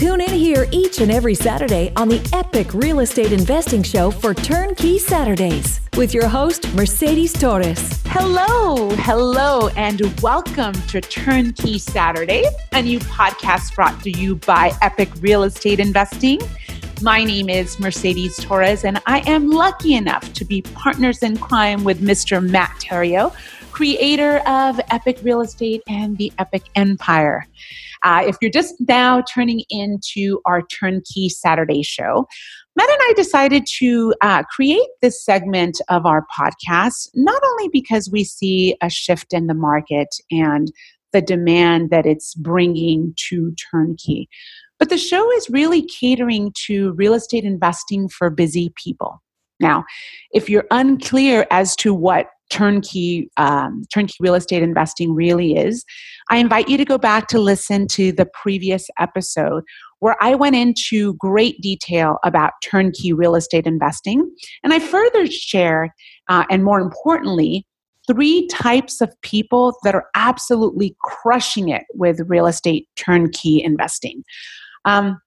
Tune in here each and every Saturday on the Epic Real Estate Investing Show for Turnkey Saturdays with your host, Mercedes Torres. Hello, hello, and welcome to Turnkey Saturday, a new podcast brought to you by Epic Real Estate Investing. My name is Mercedes Torres, and I am lucky enough to be partners in crime with Mr. Matt Theriault, creator of Epic Real Estate and the Epic Empire. Uh, if you're just now turning into our Turnkey Saturday show, Matt and I decided to uh, create this segment of our podcast, not only because we see a shift in the market and the demand that it's bringing to turnkey, but the show is really catering to real estate investing for busy people. Now, if you're unclear as to what turnkey um, turnkey real estate investing really is, I invite you to go back to listen to the previous episode where I went into great detail about turnkey real estate investing, and I further shared, uh, and more importantly, three types of people that are absolutely crushing it with real estate turnkey investing. Um,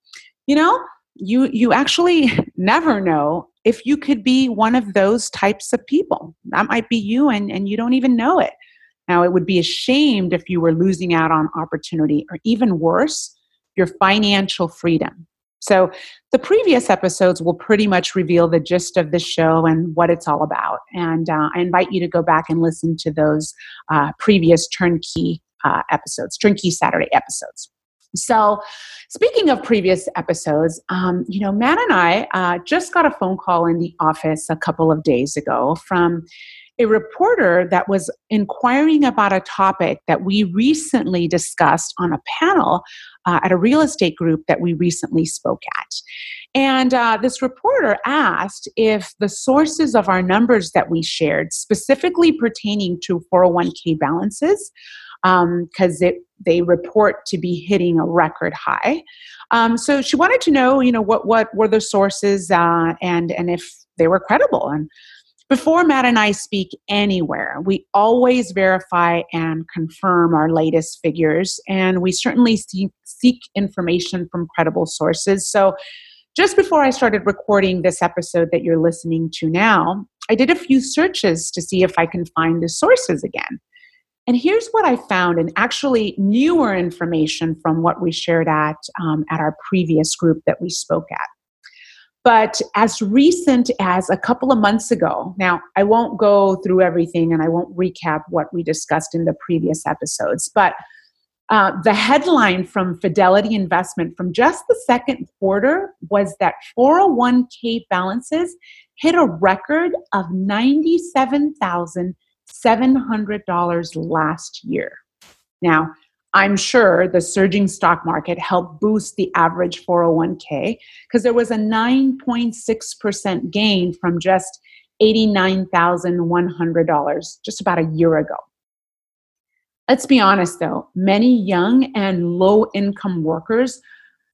you know, you you actually never know if you could be one of those types of people. That might be you, and and you don't even know it. Now, it would be ashamed if you were losing out on opportunity, or even worse, your financial freedom. So, the previous episodes will pretty much reveal the gist of the show and what it's all about. And uh, I invite you to go back and listen to those uh, previous turnkey uh, episodes, turnkey Saturday episodes. So, speaking of previous episodes, um, you know, Matt and I uh, just got a phone call in the office a couple of days ago from a reporter that was inquiring about a topic that we recently discussed on a panel uh, at a real estate group that we recently spoke at. And uh, this reporter asked if the sources of our numbers that we shared, specifically pertaining to 401k balances, because um, they report to be hitting a record high. Um, so she wanted to know, you know, what what were the sources uh, and and if they were credible. And before Matt and I speak anywhere, we always verify and confirm our latest figures, and we certainly seek, seek information from credible sources. So just before I started recording this episode that you're listening to now, I did a few searches to see if I can find the sources again. And here's what I found, and actually newer information from what we shared at um, at our previous group that we spoke at. But as recent as a couple of months ago, now I won't go through everything and I won't recap what we discussed in the previous episodes, but uh, the headline from Fidelity Investment from just the second quarter was that 401k balances hit a record of 97,000 $700 last year. Now, I'm sure the surging stock market helped boost the average 401k because there was a 9.6% gain from just $89,100 just about a year ago. Let's be honest though, many young and low income workers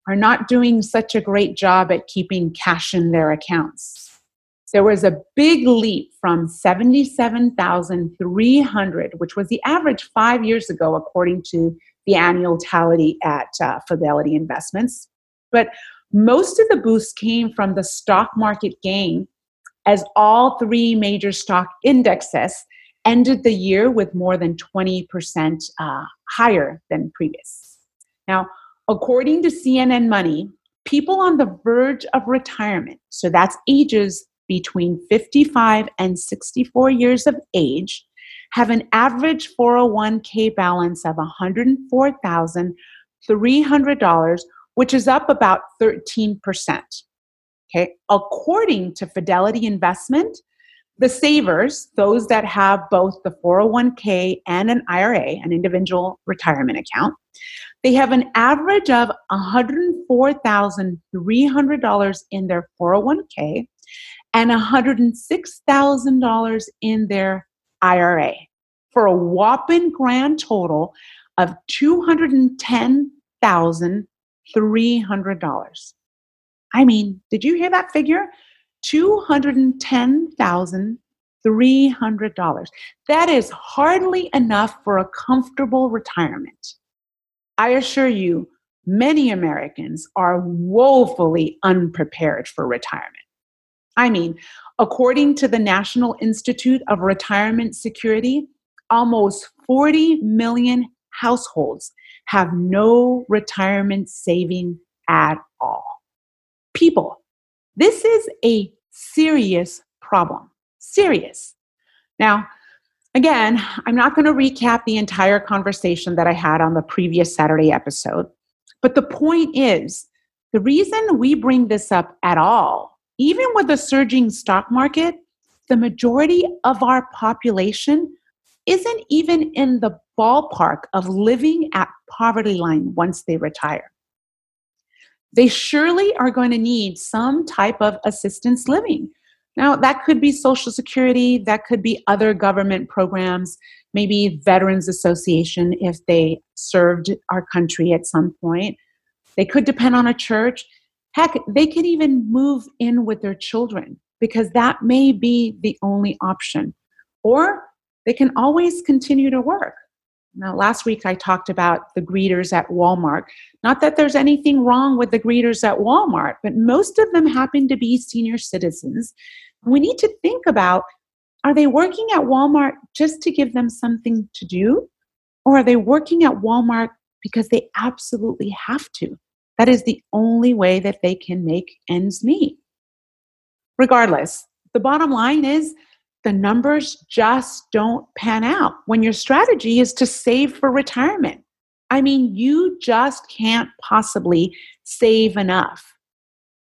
are not doing such a great job at keeping cash in their accounts there was a big leap from 77,300, which was the average five years ago, according to the annual tally at uh, Fidelity Investments. But most of the boost came from the stock market gain, as all three major stock indexes ended the year with more than 20% uh, higher than previous. Now, according to CNN Money, people on the verge of retirement, so that's ages between 55 and 64 years of age have an average 401k balance of $104,300, which is up about 13%. Okay, according to Fidelity Investment, the savers, those that have both the 401k and an IRA, an individual retirement account, they have an average of $104,300 in their 401k and $106,000 in their IRA for a whopping grand total of $210,300. I mean, did you hear that figure? $210,300. That is hardly enough for a comfortable retirement. I assure you, many Americans are woefully unprepared for retirement. I mean, according to the National Institute of Retirement Security, almost 40 million households have no retirement saving at all. People, this is a serious problem. Serious. Now, again, I'm not going to recap the entire conversation that I had on the previous Saturday episode, but the point is the reason we bring this up at all, even with the surging stock market, the majority of our population isn't even in the ballpark of living at poverty line once they retire. They surely are going to need some type of assistance living. Now, that could be Social Security, that could be other government programs, maybe Veterans Association if they served our country at some point. They could depend on a church. Heck, they could even move in with their children because that may be the only option. Or they can always continue to work. Now, last week I talked about the greeters at Walmart. Not that there's anything wrong with the greeters at Walmart, but most of them happen to be senior citizens. We need to think about are they working at Walmart just to give them something to do? Or are they working at Walmart because they absolutely have to? That is the only way that they can make ends meet. Regardless, the bottom line is the numbers just don't pan out when your strategy is to save for retirement. I mean, you just can't possibly save enough.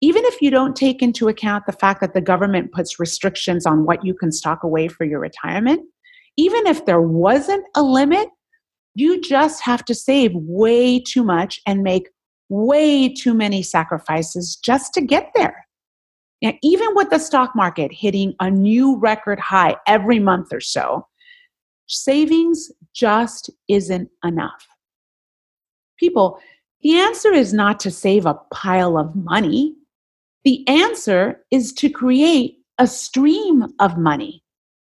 Even if you don't take into account the fact that the government puts restrictions on what you can stock away for your retirement, even if there wasn't a limit, you just have to save way too much and make way too many sacrifices just to get there. Even with the stock market hitting a new record high every month or so, savings just isn't enough. People, the answer is not to save a pile of money. The answer is to create a stream of money.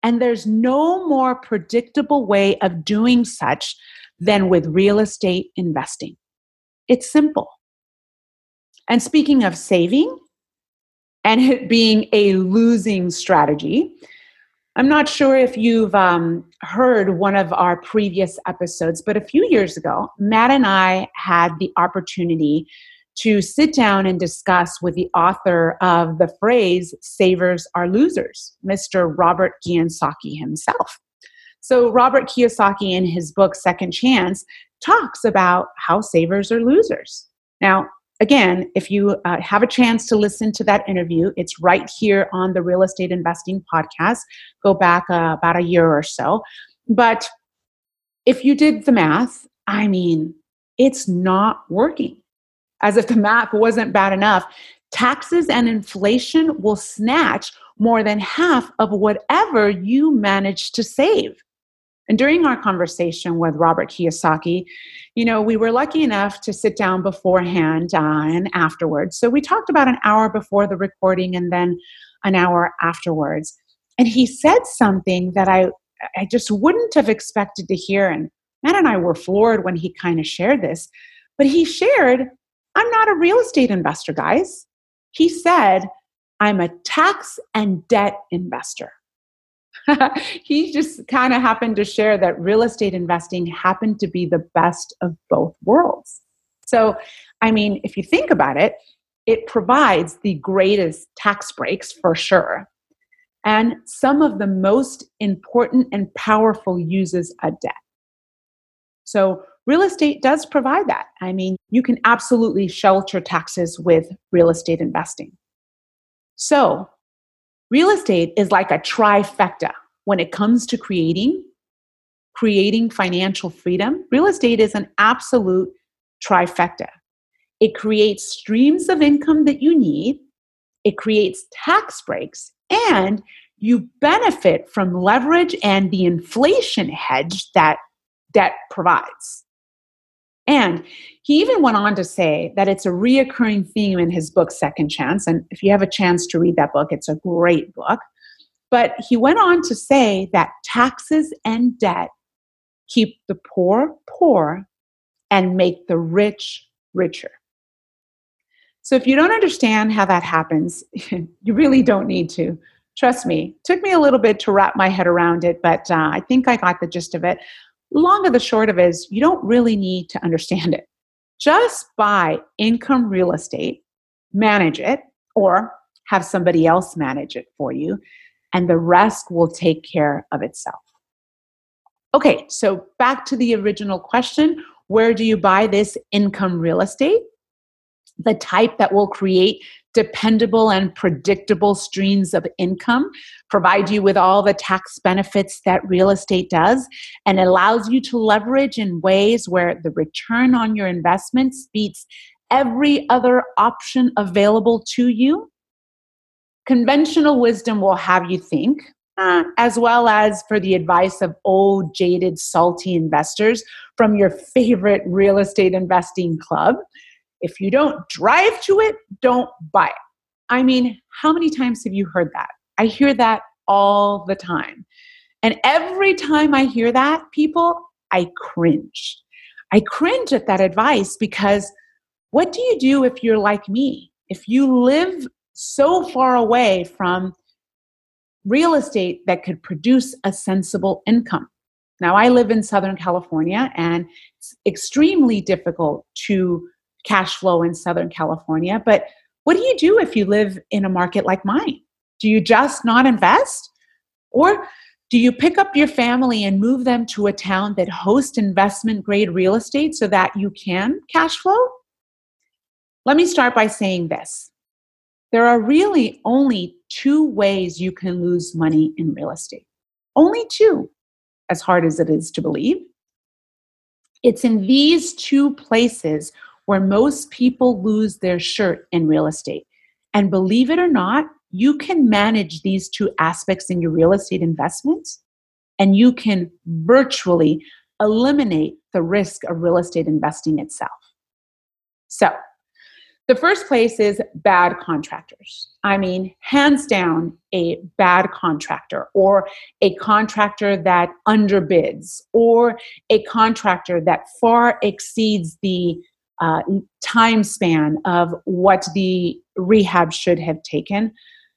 And there's no more predictable way of doing such than with real estate investing. It's simple. And speaking of saving, and it being a losing strategy. I'm not sure if you've um, heard one of our previous episodes, but a few years ago, Matt and I had the opportunity to sit down and discuss with the author of the phrase savers are losers, Mr. Robert Kiyosaki himself. So, Robert Kiyosaki, in his book Second Chance, talks about how savers are losers. Now, again, if you uh, have a chance to listen to that interview, it's right here on the Real Estate Investing Podcast. Go back uh, about a year or so. But if you did the math, I mean, it's not working. As if the math wasn't bad enough, taxes and inflation will snatch more than half of whatever you manage to save. And during our conversation with Robert Kiyosaki, you know, we were lucky enough to sit down beforehand uh, and afterwards. So we talked about an hour before the recording and then an hour afterwards. And he said something that I, I just wouldn't have expected to hear. And Matt and I were floored when he kind of shared this. But he shared, I'm not a real estate investor, guys. He said, I'm a tax and debt investor. he just kind of happened to share that real estate investing happened to be the best of both worlds. So, I mean, if you think about it, it provides the greatest tax breaks for sure, and some of the most important and powerful uses of debt. So, real estate does provide that. I mean, you can absolutely shelter taxes with real estate investing. So, Real estate is like a trifecta when it comes to creating creating financial freedom. Real estate is an absolute trifecta. It creates streams of income that you need, it creates tax breaks, and you benefit from leverage and the inflation hedge that debt provides. And he even went on to say that it's a reoccurring theme in his book, Second Chance. And if you have a chance to read that book, it's a great book. But he went on to say that taxes and debt keep the poor poor and make the rich richer. So if you don't understand how that happens, you really don't need to. Trust me, took me a little bit to wrap my head around it, but uh, I think I got the gist of it. Long of the short of it is you don't really need to understand it. Just buy income real estate, manage it, or have somebody else manage it for you, and the rest will take care of itself. Okay, so back to the original question where do you buy this income real estate? The type that will create dependable and predictable streams of income, provide you with all the tax benefits that real estate does, and allows you to leverage in ways where the return on your investments beats every other option available to you. Conventional wisdom will have you think, uh, as well as for the advice of old, jaded, salty investors from your favorite real estate investing club. If you don't drive to it, don't buy it. I mean, how many times have you heard that? I hear that all the time. And every time I hear that, people, I cringe. I cringe at that advice because what do you do if you're like me? If you live so far away from real estate that could produce a sensible income. Now, I live in Southern California and it's extremely difficult to cash flow in Southern California. But what do you do if you live in a market like mine? Do you just not invest? Or do you pick up your family and move them to a town that hosts investment grade real estate so that you can cash flow? Let me start by saying this there are really only two ways you can lose money in real estate. Only two, as hard as it is to believe. It's in these two places where most people lose their shirt in real estate. And believe it or not, you can manage these two aspects in your real estate investments and you can virtually eliminate the risk of real estate investing itself. So, the first place is bad contractors. I mean, hands down, a bad contractor or a contractor that underbids or a contractor that far exceeds the uh, time span of what the rehab should have taken.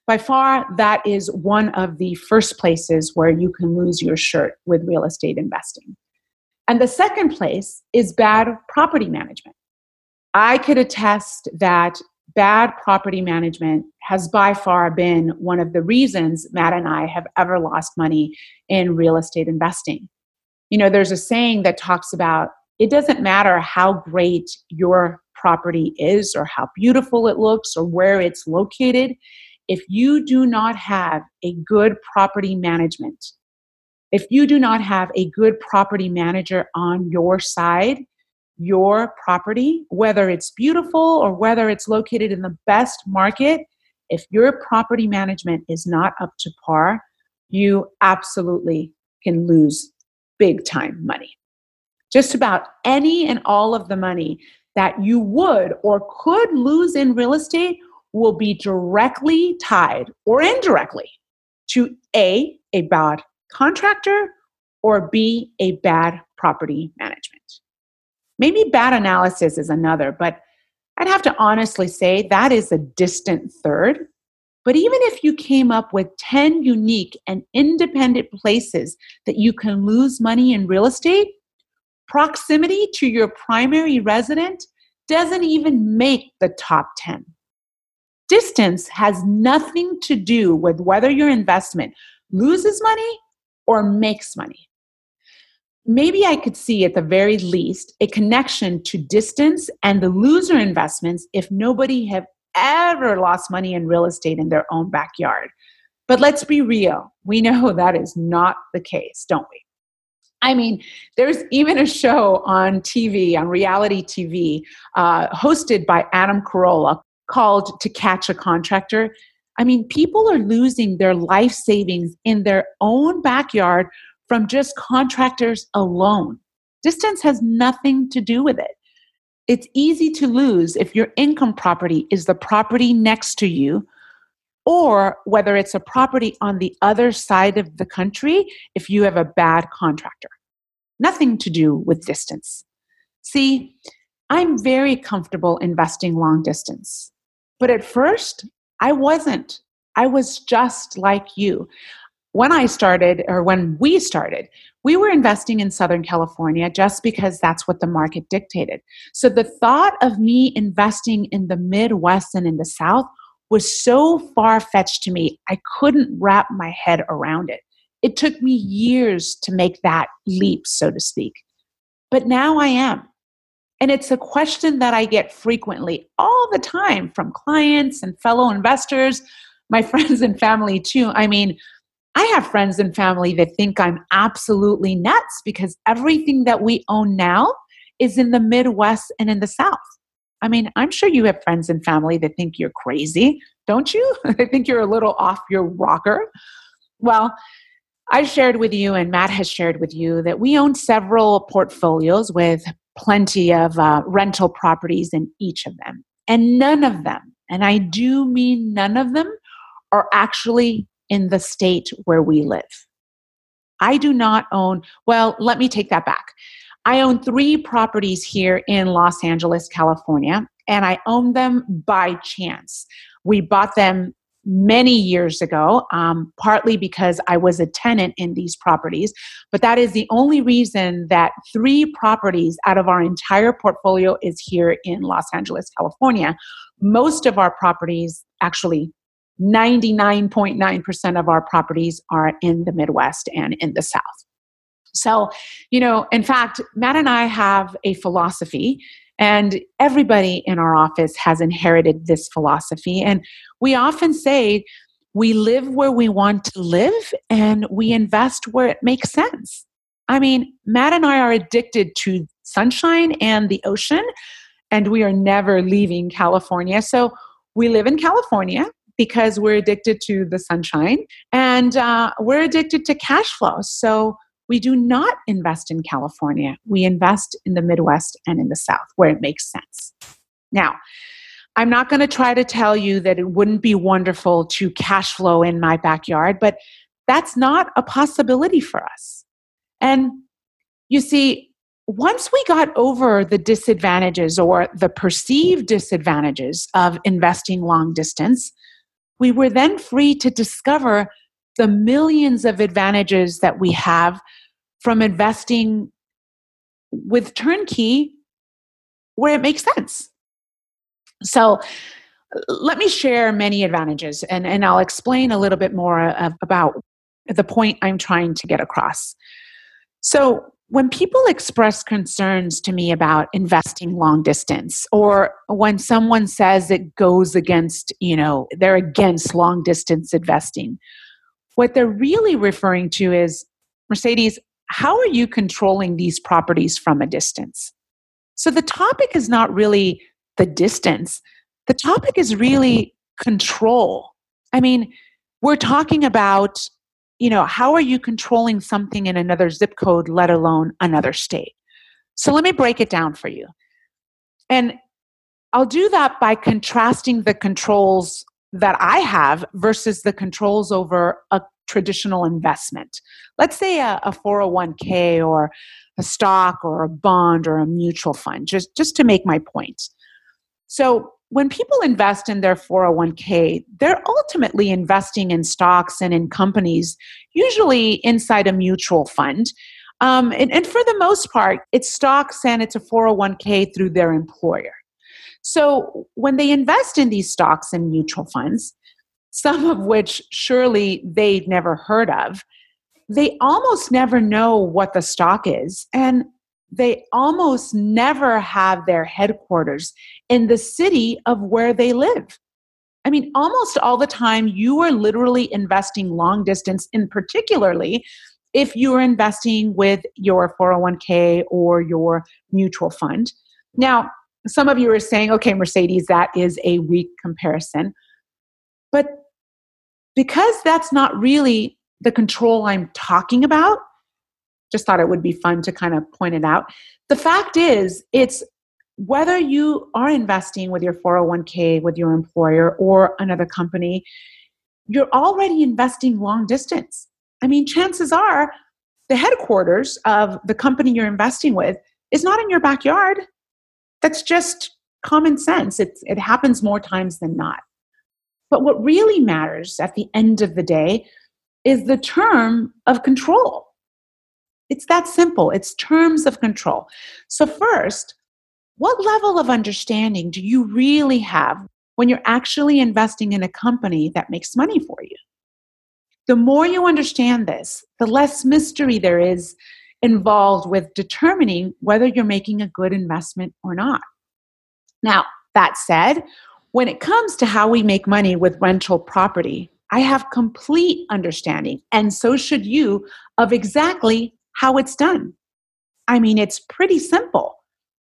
By far, that is one of the first places where you can lose your shirt with real estate investing. And the second place is bad property management. I could attest that bad property management has by far been one of the reasons Matt and I have ever lost money in real estate investing. You know, there's a saying that talks about it doesn't matter how great your property is or how beautiful it looks or where it's located. If you do not have a good property management, if you do not have a good property manager on your side, your property, whether it's beautiful or whether it's located in the best market, if your property management is not up to par, you absolutely can lose big time money. Just about any and all of the money that you would or could lose in real estate will be directly tied or indirectly to A, a bad contractor, or B, a bad property management. Maybe bad analysis is another, but I'd have to honestly say that is a distant third. But even if you came up with 10 unique and independent places that you can lose money in real estate, proximity to your primary resident doesn't even make the top 10. Distance has nothing to do with whether your investment loses money or makes money maybe I could see at the very least a connection to distance and the loser investments if nobody have ever lost money in real estate in their own backyard. But let's be real. We know that is not the case, don't we? I mean, there's even a show on TV, on reality TV, uh, hosted by Adam Carolla called To Catch a Contractor. I mean, people are losing their life savings in their own backyard from just contractors alone. Distance has nothing to do with it. it's easy to lose if your income property is the property next to you or whether it's a property on the other side of the country if you have a bad contractor. Nothing to do with distance. See, I'm very comfortable investing long distance. But at first, I wasn't. I was just like you. When I started, or when we started, we were investing in Southern California just because that's what the market dictated. So the thought of me investing in the Midwest and in the South was so far fetched to me, I couldn't wrap my head around it. It took me years to make that leap, so to speak. But now I am. And it's a question that I get frequently all the time from clients and fellow investors, my friends and family too. I mean, I have friends and family that think I'm absolutely nuts because everything that we own now is in the Midwest and in the South. I mean, I'm sure you have friends and family that think you're crazy, don't you? I think you're a little off your rocker. Well, I shared with you, and Matt has shared with you, that we own several portfolios with plenty of uh, rental properties in each of them. And none of them, and I do mean none of them, are actually in the state where we live. I do not own, well, let me take that back. I own three properties here in Los Angeles, California, and I own them by chance. We bought them many years ago, um, partly because I was a tenant in these properties. But that is the only reason that three properties out of our entire portfolio is here in Los Angeles, California. Most of our properties, actually 99.9% of our properties are in the Midwest and in the South. So, you know, in fact, Matt and I have a philosophy, and everybody in our office has inherited this philosophy. And we often say, we live where we want to live and we invest where it makes sense. I mean, Matt and I are addicted to sunshine and the ocean, and we are never leaving California. So we live in California because we're addicted to the sunshine and uh, we're addicted to cash flow. So we do not invest in California. We invest in the Midwest and in the South where it makes sense. Now, I'm not going to try to tell you that it wouldn't be wonderful to cash flow in my backyard, but that's not a possibility for us. And you see, once we got over the disadvantages or the perceived disadvantages of investing long distance, we were then free to discover the millions of advantages that we have from investing with turnkey where it makes sense. So, let me share many advantages and, and I'll explain a little bit more about the point I'm trying to get across. So, when people express concerns to me about investing long distance or when someone says it goes against you know they're against long distance investing what they're really referring to is mercedes how are you controlling these properties from a distance so the topic is not really the distance the topic is really control i mean we're talking about you know, how are you controlling something in another zip code, let alone another state? So let me break it down for you. And I'll do that by contrasting the controls that I have versus the controls over a traditional investment. Let's say a, a 401k or a stock or a bond or a mutual fund, just, just to make my point. So when people invest in their 401k, they're ultimately investing in stocks and in companies, usually inside a mutual fund. Um, and, and for the most part, it's stocks and it's a 401k through their employer. So when they invest in these stocks and mutual funds, some of which surely they've never heard of, they almost never know what the stock is. And they almost never have their headquarters in the city of where they live. I mean, almost all the time, you are literally investing long distance, in particularly if you're investing with your 401k or your mutual fund. Now, some of you are saying, okay, Mercedes, that is a weak comparison. But because that's not really the control I'm talking about, just thought it would be fun to kind of point it out. The fact is, it's whether you are investing with your 401k, with your employer, or another company, you're already investing long distance. I mean, chances are the headquarters of the company you're investing with is not in your backyard. That's just common sense. It's, it happens more times than not. But what really matters at the end of the day is the term of control. It's that simple. It's terms of control. So, first, what level of understanding do you really have when you're actually investing in a company that makes money for you? The more you understand this, the less mystery there is involved with determining whether you're making a good investment or not. Now, that said, when it comes to how we make money with rental property, I have complete understanding, and so should you, of exactly how it's done. I mean, it's pretty simple.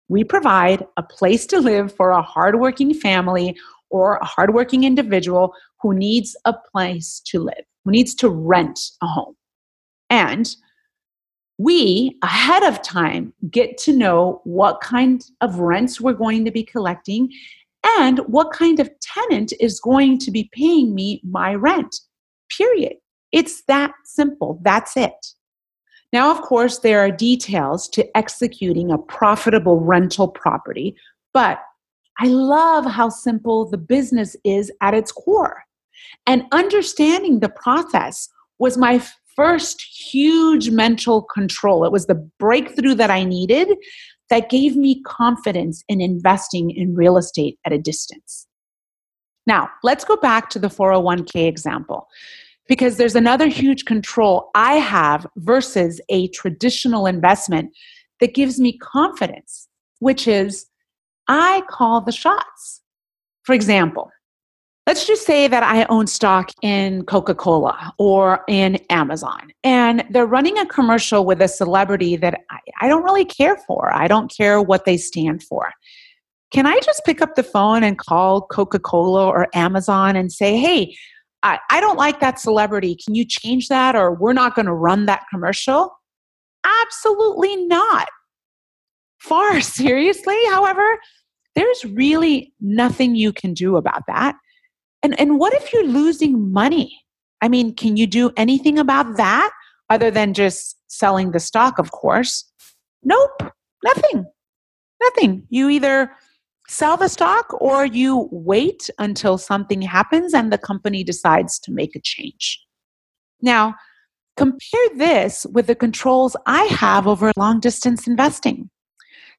We provide a place to live for a hardworking family or a hardworking individual who needs a place to live, who needs to rent a home. And we, ahead of time, get to know what kind of rents we're going to be collecting and what kind of tenant is going to be paying me my rent. Period. It's that simple. That's it. Now, of course, there are details to executing a profitable rental property, but I love how simple the business is at its core. And understanding the process was my first huge mental control. It was the breakthrough that I needed that gave me confidence in investing in real estate at a distance. Now, let's go back to the 401k example because there's another huge control I have versus a traditional investment that gives me confidence, which is I call the shots. For example, let's just say that I own stock in Coca Cola or in Amazon, and they're running a commercial with a celebrity that I, I, don't really care for. I don't care what they stand for. Can I just pick up the phone and call Coca Cola or Amazon and say, hey, I, I don't like that celebrity. Can you change that? Or we're not going to run that commercial? Absolutely not. Far seriously, however, there's really nothing you can do about that. And, and what if you're losing money? I mean, can you do anything about that other than just selling the stock, of course? Nope, nothing. Nothing. You either sell the stock or you wait until something happens and the company decides to make a change. Now, compare this with the controls I have over long distance investing.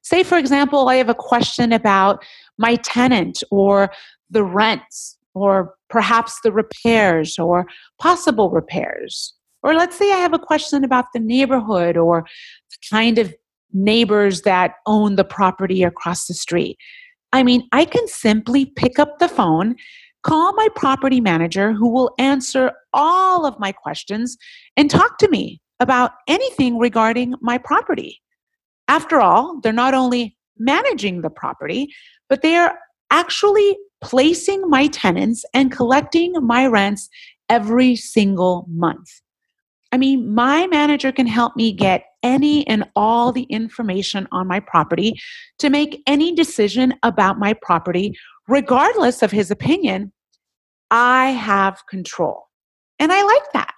Say, for example, I have a question about my tenant or the rents or perhaps the repairs or possible repairs. Or let's say I have a question about the neighborhood or the kind of neighbors that own the property across the street. I mean, I can simply pick up the phone, call my property manager who will answer all of my questions and talk to me about anything regarding my property. After all, they're not only managing the property, but they are actually placing my tenants and collecting my rents every single month. I mean, my manager can help me get any and all the information on my property to make any decision about my property, regardless of his opinion. I have control. And I like that.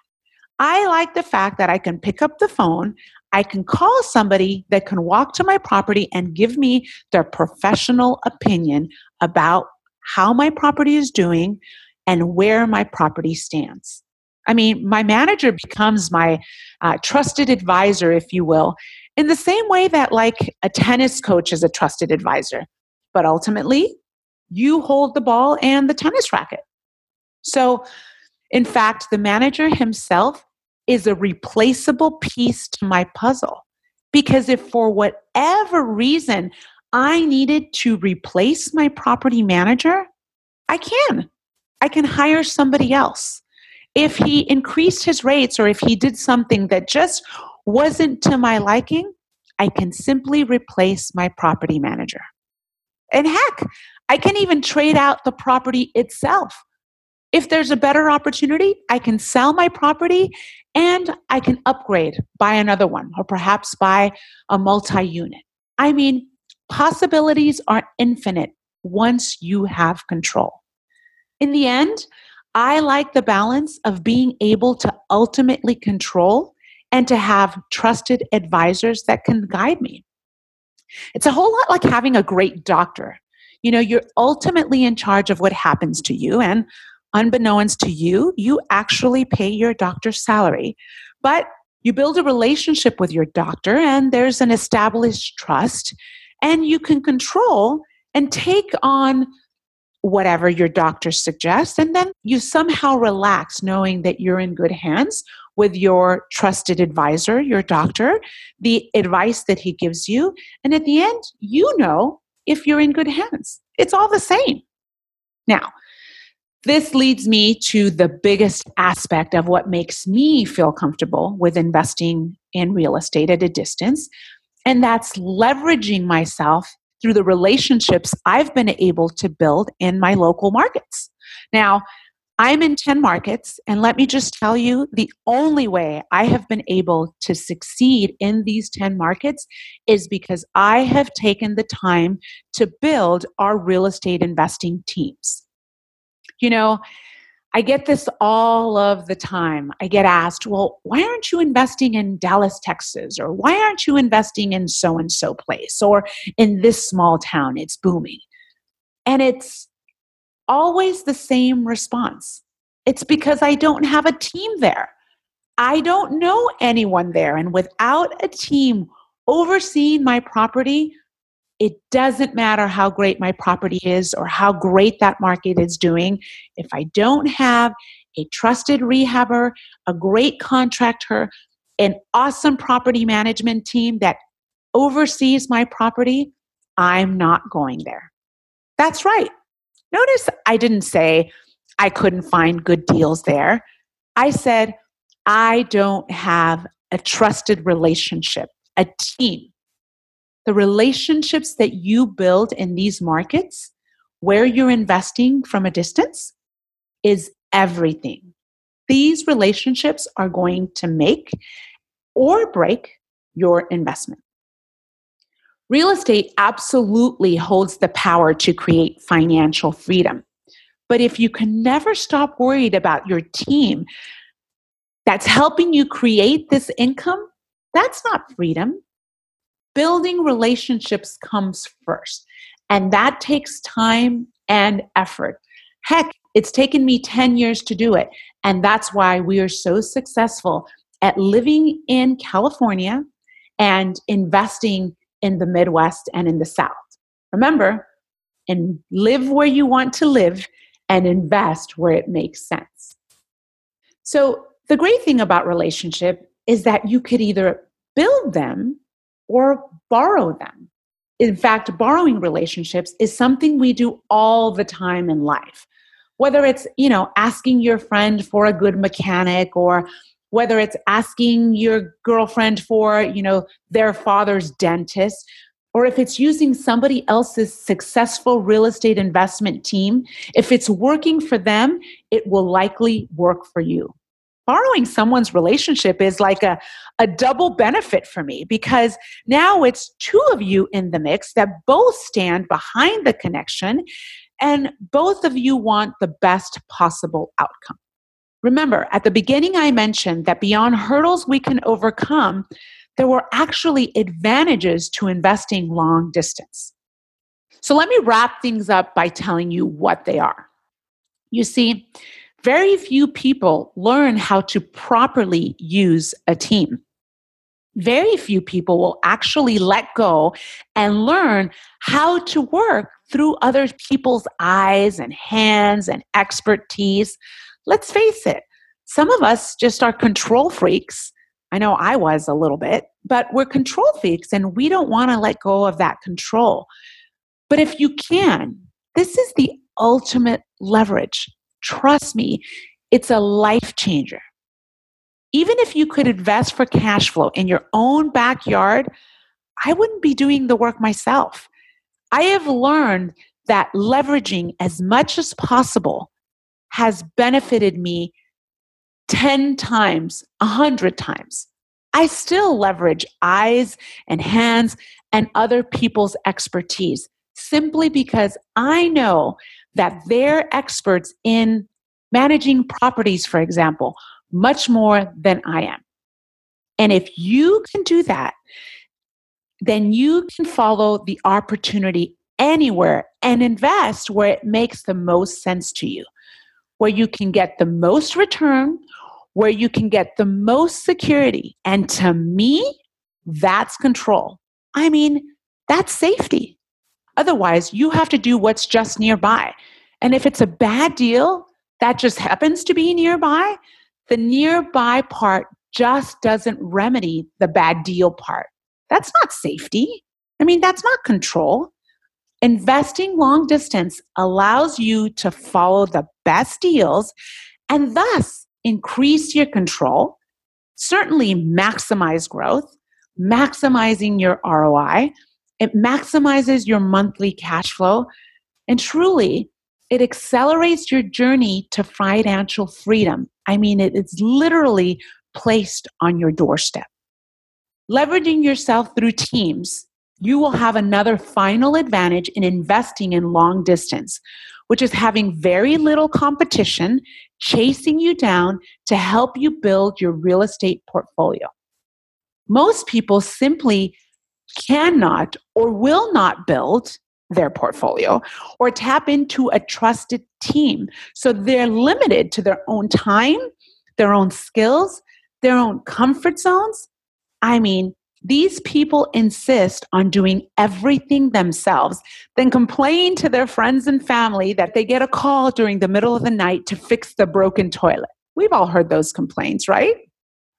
I like the fact that I can pick up the phone, I can call somebody that can walk to my property and give me their professional opinion about how my property is doing and where my property stands. I mean, my manager becomes my uh, trusted advisor, if you will, in the same way that, like, a tennis coach is a trusted advisor. But ultimately, you hold the ball and the tennis racket. So, in fact, the manager himself is a replaceable piece to my puzzle. Because if for whatever reason I needed to replace my property manager, I can. I can hire somebody else if he increased his rates or if he did something that just wasn't to my liking, I can simply replace my property manager. And heck, I can even trade out the property itself. If there's a better opportunity, I can sell my property and I can upgrade, buy another one, or perhaps buy a multi unit. I mean, possibilities are infinite once you have control. In the end, I like the balance of being able to ultimately control and to have trusted advisors that can guide me. It's a whole lot like having a great doctor. You know, you're ultimately in charge of what happens to you, and unbeknownst to you, you actually pay your doctor's salary. But you build a relationship with your doctor, and there's an established trust, and you can control and take on whatever your doctor suggests. And then you somehow relax knowing that you're in good hands with your trusted advisor, your doctor, the advice that he gives you. And at the end, you know if you're in good hands. It's all the same. Now, this leads me to the biggest aspect of what makes me feel comfortable with investing in real estate at a distance, and that's leveraging myself through the relationships I've been able to build in my local markets. Now, I'm in 10 markets, and let me just tell you the only way I have been able to succeed in these 10 markets is because I have taken the time to build our real estate investing teams. You know, I get this all of the time. I get asked, well, why aren't you investing in Dallas, Texas? Or why aren't you investing in so and so place? Or in this small town, it's booming. And it's always the same response it's because I don't have a team there. I don't know anyone there. And without a team overseeing my property, it doesn't matter how great my property is or how great that market is doing. If I don't have a trusted rehabber, a great contractor, an awesome property management team that oversees my property, I'm not going there. That's right. Notice I didn't say I couldn't find good deals there. I said, I don't have a trusted relationship, a team the relationships that you build in these markets where you're investing from a distance is everything. These relationships are going to make or break your investment. Real estate absolutely holds the power to create financial freedom. But if you can never stop worried about your team that's helping you create this income, that's not freedom building relationships comes first. And that takes time and effort. Heck, it's taken me 10 years to do it. And that's why we are so successful at living in California and investing in the Midwest and in the South. Remember, and live where you want to live and invest where it makes sense. So, the great thing about relationship is that you could either build them or borrow them. In fact, borrowing relationships is something we do all the time in life. Whether it's, you know, asking your friend for a good mechanic or whether it's asking your girlfriend for, you know, their father's dentist, or if it's using somebody else's successful real estate investment team, if it's working for them, it will likely work for you borrowing someone's relationship is like a, a double benefit for me because now it's two of you in the mix that both stand behind the connection and both of you want the best possible outcome. Remember, at the beginning, I mentioned that beyond hurdles we can overcome, there were actually advantages to investing long distance. So let me wrap things up by telling you what they are. You see, very few people learn how to properly use a team. Very few people will actually let go and learn how to work through other people's eyes and hands and expertise. Let's face it, some of us just are control freaks. I know I was a little bit, but we're control freaks and we don't want to let go of that control. But if you can, this is the ultimate leverage Trust me, it's a life changer. Even if you could invest for cash flow in your own backyard, I wouldn't be doing the work myself. I have learned that leveraging as much as possible has benefited me 10 times, 100 times. I still leverage eyes and hands and other people's expertise simply because I know that they're experts in managing properties, for example, much more than I am. And if you can do that, then you can follow the opportunity anywhere and invest where it makes the most sense to you, where you can get the most return, where you can get the most security. And to me, that's control. I mean, that's safety. Otherwise, you have to do what's just nearby. And if it's a bad deal that just happens to be nearby, the nearby part just doesn't remedy the bad deal part. That's not safety. I mean, that's not control. Investing long distance allows you to follow the best deals and thus increase your control, certainly maximize growth, maximizing your ROI. It maximizes your monthly cash flow. And truly, it accelerates your journey to financial freedom. I mean, it is literally placed on your doorstep. Leveraging yourself through teams, you will have another final advantage in investing in long distance, which is having very little competition chasing you down to help you build your real estate portfolio. Most people simply cannot or will not build their portfolio or tap into a trusted team. So they're limited to their own time, their own skills, their own comfort zones. I mean, these people insist on doing everything themselves, then complain to their friends and family that they get a call during the middle of the night to fix the broken toilet. We've all heard those complaints, right?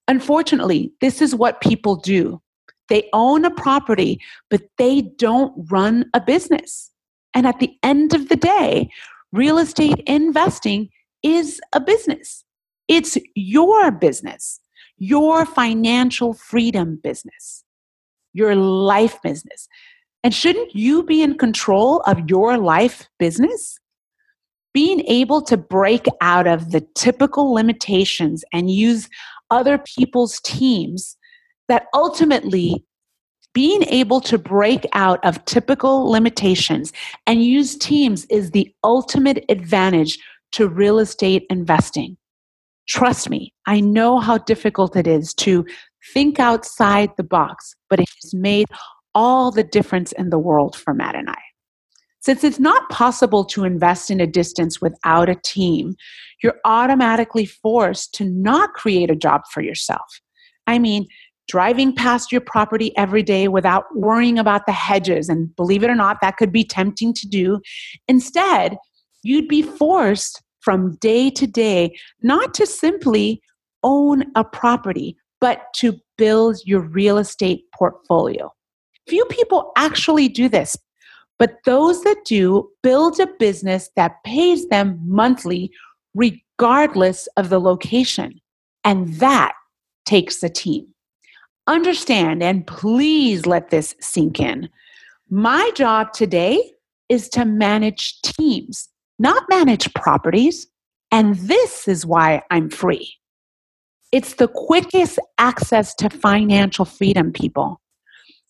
Unfortunately, this is what people do. They own a property, but they don't run a business. And at the end of the day, real estate investing is a business. It's your business your financial freedom business, your life business. And shouldn't you be in control of your life business? Being able to break out of the typical limitations and use other people's teams that ultimately being able to break out of typical limitations and use teams is the ultimate advantage to real estate investing. Trust me, I know how difficult it is to think outside the box, but it has made all the difference in the world for Matt and I. Since it's not possible to invest in a distance without a team, you're automatically forced to not create a job for yourself. I mean, driving past your property every day without worrying about the hedges, and believe it or not, that could be tempting to do. Instead, you'd be forced from day to day, not to simply own a property, but to build your real estate portfolio. Few people actually do this, but those that do build a business that pays them monthly, regardless of the location. And that takes a team. Understand and please let this sink in. My job today is to manage teams not manage properties. And this is why I'm free. It's the quickest access to financial freedom, people.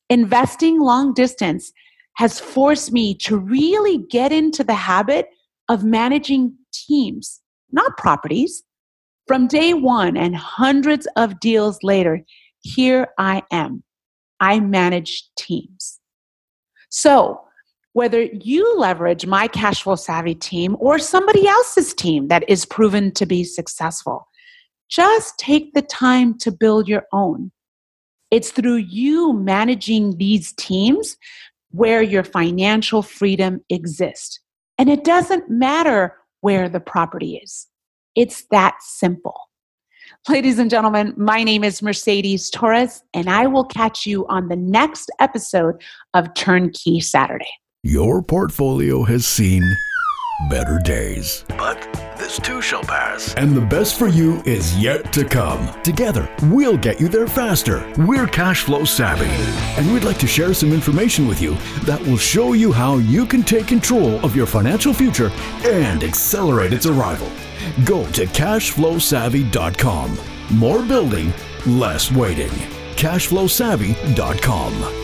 Investing long distance has forced me to really get into the habit of managing teams, not properties. From day one and hundreds of deals later, here I am. I manage teams. So, whether you leverage my cash flow savvy team or somebody else's team that is proven to be successful. Just take the time to build your own. It's through you managing these teams where your financial freedom exists. And it doesn't matter where the property is, it's that simple. Ladies and gentlemen, my name is Mercedes Torres, and I will catch you on the next episode of Turnkey Saturday. Your portfolio has seen better days. But this too shall pass. And the best for you is yet to come. Together, we'll get you there faster. We're cash flow savvy, and we'd like to share some information with you that will show you how you can take control of your financial future and accelerate its arrival. Go to cashflowsavvy.com. More building, less waiting. cashflowsavvy.com.